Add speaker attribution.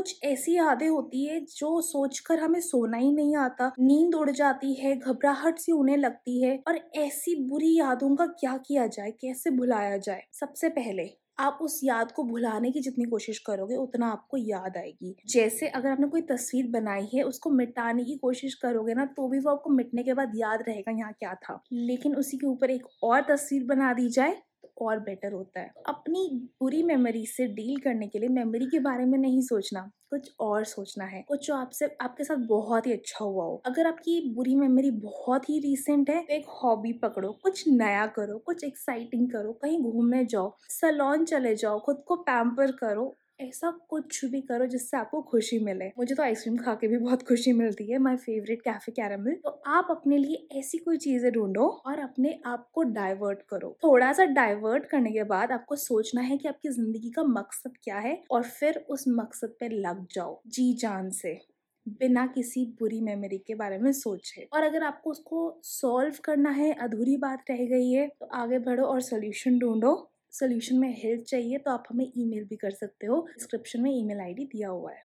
Speaker 1: कुछ ऐसी यादें होती है जो सोचकर हमें सोना ही नहीं आता। नींद उड़ जाती है, घबराहट सी होने लगती है और ऐसी बुरी यादों का क्या किया जाए, कैसे भुलाया जाए? सबसे पहले, आप उस याद को भुलाने की जितनी कोशिश करोगे, उतना आपको याद आएगी। जैसे अगर आपने कोई तस्वीर बनाई है, उसको मिटाने की कोशिश करोगे ना तो भी वो आपको मिटने के बाद याद रहेगा यहाँ क्या था। लेकिन उसी के ऊपर एक और तस्वीर बना दी जाए और बेटर होता है। अपनी बुरी मेमोरी से डील करने के लिए मेमोरी के बारे में नहीं सोचना, कुछ और सोचना है। कुछ जो आपसे, आपके साथ बहुत ही अच्छा हुआ हो। अगर आपकी बुरी मेमोरी बहुत ही रिसेंट है तो एक हॉबी पकड़ो, कुछ नया करो, कुछ एक्साइटिंग करो, कहीं घूमने जाओ सलोन चले जाओ, खुद को पैम्पर करो ऐसा कुछ भी करो जिससे आपको खुशी मिले। मुझे तो आइसक्रीम खा के भी बहुत खुशी मिलती है माई फेवरेट कैफ़े कैरामल तो आप अपने लिए ऐसी कोई चीज़ें ढूंढो और अपने आप को डाइवर्ट करो। थोड़ा सा डाइवर्ट करने के बाद आपको सोचना है कि आपकी ज़िंदगी का मकसद क्या है और फिर उस मकसद पे लग जाओ, जी जान से, बिना किसी बुरी मेमोरी के बारे में सोचे। और अगर आपको उसको सॉल्व करना है, अधूरी बात रह गई है तो आगे बढ़ो और सोल्यूशन ढूंढो। सोल्यूशन में हेल्प चाहिए तो आप हमें ईमेल भी कर सकते हो। डिस्क्रिप्शन में ईमेल आईडी दिया हुआ है।